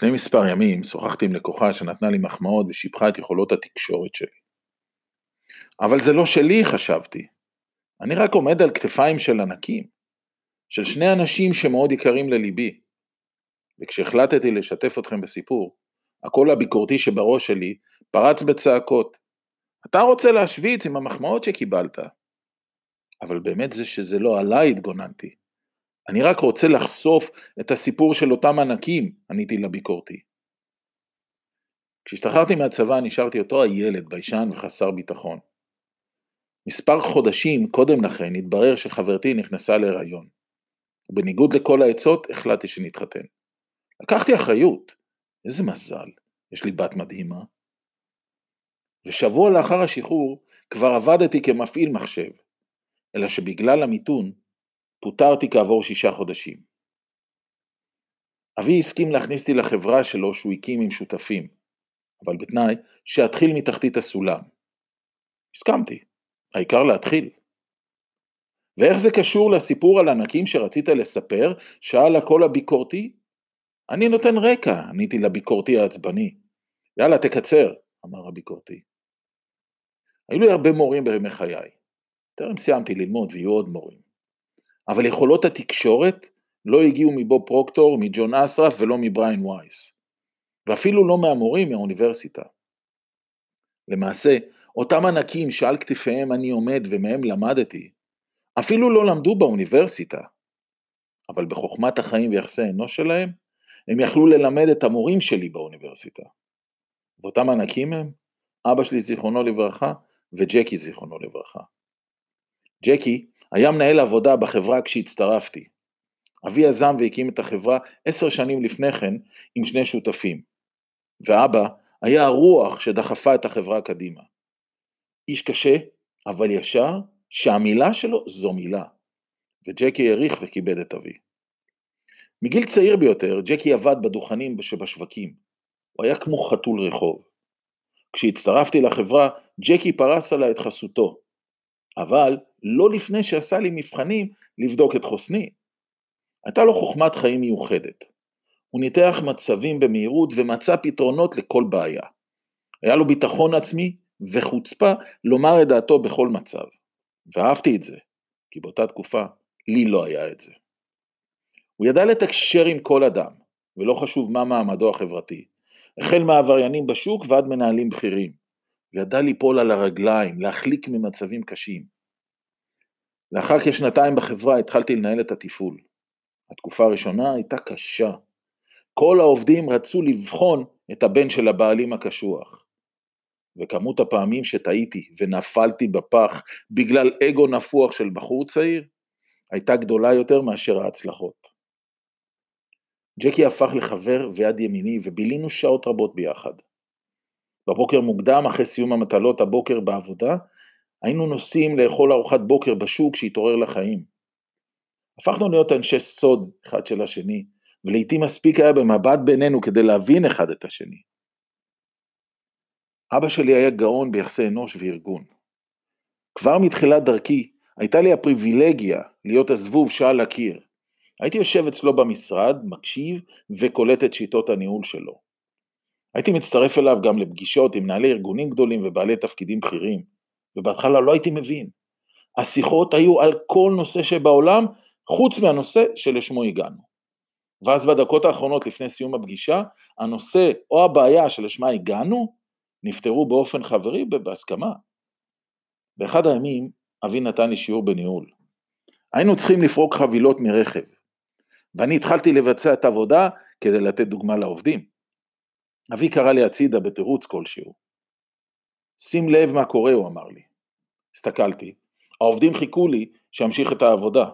לפני מספר ימים שוחחתי עם לקוחה שנתנה לי מחמאות ושיבחה את יכולות התקשורת שלי. אבל זה לא שלי, חשבתי. אני רק עומד על כתפיים של ענקים, של שני אנשים שמאוד יקרים לליבי. וכשהחלטתי לשתף אתכם בסיפור, הקול הביקורתי שבראש שלי פרץ בצעקות. אתה רוצה להשוויץ עם המחמאות שקיבלת. אבל באמת זה שזה לא עליי התגוננתי. אני רק רוצה לחשוף את הסיפור של אותם ענקים, עניתי לביקורתי. כשהשתחררתי מהצבא נשארתי אותו הילד ביישן וחסר ביטחון. מספר חודשים קודם לכן התברר שחברתי נכנסה להיריון. ובניגוד לכל העצות החלטתי שנתחתן. לקחתי אחריות. איזה מזל, יש לי בת מדהימה. ושבוע לאחר השחרור כבר עבדתי כמפעיל מחשב, אלא שבגלל המיתון פוטרתי כעבור שישה חודשים. אבי הסכים להכניס אותי לחברה שלו שהוא הקים עם שותפים, אבל בתנאי שאתחיל מתחתית הסולם. הסכמתי, העיקר להתחיל. ואיך זה קשור לסיפור על ענקים שרצית לספר? שאל הקול הביקורתי. אני נותן רקע, עניתי לביקורתי העצבני. יאללה, תקצר, אמר הביקורתי. היו לי הרבה מורים בימי חיי. טרם סיימתי ללמוד ויהיו עוד מורים. אבל יכולות התקשורת לא הגיעו מבוב פרוקטור, מג'ון אסרף ולא מבריין וייס. ואפילו לא מהמורים מהאוניברסיטה. למעשה, אותם ענקים שעל כתפיהם אני עומד ומהם למדתי, אפילו לא למדו באוניברסיטה. אבל בחוכמת החיים ויחסי אנוש שלהם, הם יכלו ללמד את המורים שלי באוניברסיטה. ואותם ענקים הם אבא שלי זיכרונו לברכה וג'קי זיכרונו לברכה. ג'קי היה מנהל עבודה בחברה כשהצטרפתי. אבי יזם והקים את החברה עשר שנים לפני כן עם שני שותפים. ואבא היה הרוח שדחפה את החברה קדימה. איש קשה, אבל ישר, שהמילה שלו זו מילה. וג'קי העריך וכיבד את אבי. מגיל צעיר ביותר, ג'קי עבד בדוכנים שבשווקים. הוא היה כמו חתול רחוב. כשהצטרפתי לחברה, ג'קי פרס עליי את חסותו. אבל לא לפני שעשה לי מבחנים לבדוק את חוסני. הייתה לו חוכמת חיים מיוחדת. הוא ניתח מצבים במהירות ומצא פתרונות לכל בעיה. היה לו ביטחון עצמי וחוצפה לומר את דעתו בכל מצב. ואהבתי את זה, כי באותה תקופה לי לא היה את זה. הוא ידע לתקשר עם כל אדם, ולא חשוב מה מעמדו החברתי, החל מהעבריינים בשוק ועד מנהלים בכירים. וידע ליפול על הרגליים, להחליק ממצבים קשים. לאחר כשנתיים בחברה התחלתי לנהל את התפעול. התקופה הראשונה הייתה קשה. כל העובדים רצו לבחון את הבן של הבעלים הקשוח. וכמות הפעמים שטעיתי ונפלתי בפח בגלל אגו נפוח של בחור צעיר, הייתה גדולה יותר מאשר ההצלחות. ג'קי הפך לחבר ויד ימיני ובילינו שעות רבות ביחד. בבוקר מוקדם, אחרי סיום המטלות הבוקר בעבודה, היינו נוסעים לאכול ארוחת בוקר בשוק שהתעורר לחיים. הפכנו להיות אנשי סוד אחד של השני, ולעיתים מספיק היה במבט בינינו כדי להבין אחד את השני. אבא שלי היה גאון ביחסי אנוש וארגון. כבר מתחילת דרכי הייתה לי הפריבילגיה להיות הזבוב שעל הקיר. הייתי יושב אצלו במשרד, מקשיב וקולט את שיטות הניהול שלו. הייתי מצטרף אליו גם לפגישות עם מנהלי ארגונים גדולים ובעלי תפקידים בכירים, ובהתחלה לא הייתי מבין. השיחות היו על כל נושא שבעולם, חוץ מהנושא שלשמו הגענו. ואז בדקות האחרונות לפני סיום הפגישה, הנושא או הבעיה שלשמה הגענו, נפתרו באופן חברי ובהסכמה. באחד הימים אבי נתן לי שיעור בניהול. היינו צריכים לפרוק חבילות מרכב, ואני התחלתי לבצע את העבודה כדי לתת דוגמה לעובדים. אבי קרא לי הצידה בתירוץ כלשהו. שים לב מה קורה, הוא אמר לי. הסתכלתי, העובדים חיכו לי שאמשיך את העבודה.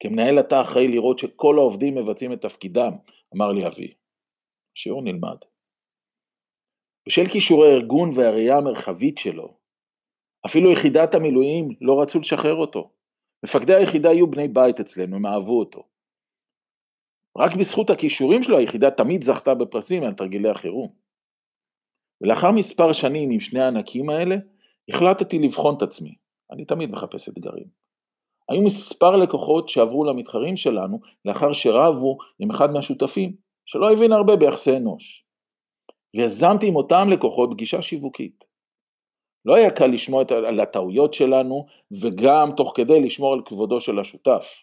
כמנהל אתה אחראי לראות שכל העובדים מבצעים את תפקידם, אמר לי אבי. השיעור נלמד. בשל כישורי הארגון והראייה המרחבית שלו, אפילו יחידת המילואים לא רצו לשחרר אותו. מפקדי היחידה היו בני בית אצלנו, הם אהבו אותו. רק בזכות הכישורים שלו היחידה תמיד זכתה בפרסים על תרגילי החירום. ולאחר מספר שנים עם שני הענקים האלה, החלטתי לבחון את עצמי. אני תמיד מחפש אתגרים. היו מספר לקוחות שעברו למתחרים שלנו לאחר שרבו עם אחד מהשותפים, שלא הבין הרבה ביחסי אנוש. ויזמתי עם אותם לקוחות פגישה שיווקית. לא היה קל לשמוע על הטעויות שלנו, וגם תוך כדי לשמור על כבודו של השותף.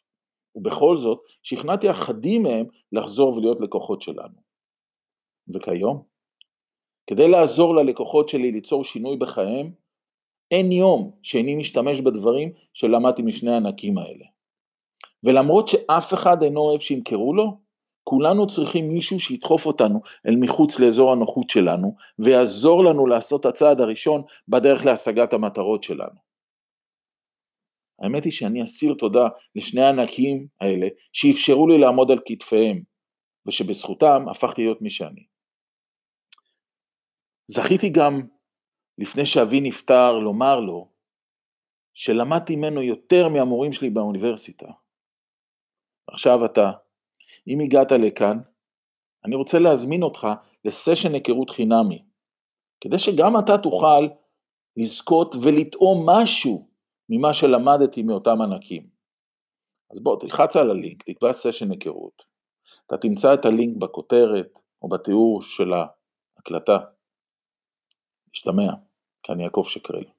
ובכל זאת, שכנעתי אחדים מהם לחזור ולהיות לקוחות שלנו. וכיום, כדי לעזור ללקוחות שלי ליצור שינוי בחייהם, אין יום שאיני משתמש בדברים שלמדתי משני הענקים האלה. ולמרות שאף אחד אינו אוהב שימכרו לו, כולנו צריכים מישהו שידחוף אותנו אל מחוץ לאזור הנוחות שלנו, ויעזור לנו לעשות הצעד הראשון בדרך להשגת המטרות שלנו. האמת היא שאני אסיר תודה לשני הענקים האלה שאפשרו לי לעמוד על כתפיהם, ושבזכותם הפכתי להיות מי שאני. זכיתי גם, לפני שאבי נפטר, לומר לו שלמדתי ממנו יותר מהמורים שלי באוניברסיטה. עכשיו אתה, אם הגעת לכאן, אני רוצה להזמין אותך לסשן היכרות חינמי, כדי שגם אתה תוכל לזכות ולטעום משהו ממה שלמדתי מאותם ענקים. אז בוא, תלחץ על הלינק, תקבע סשן היכרות. אתה תמצא את הלינק בכותרת או בתיאור של ההקלטה. משתמע, כאן יעקב שקרל.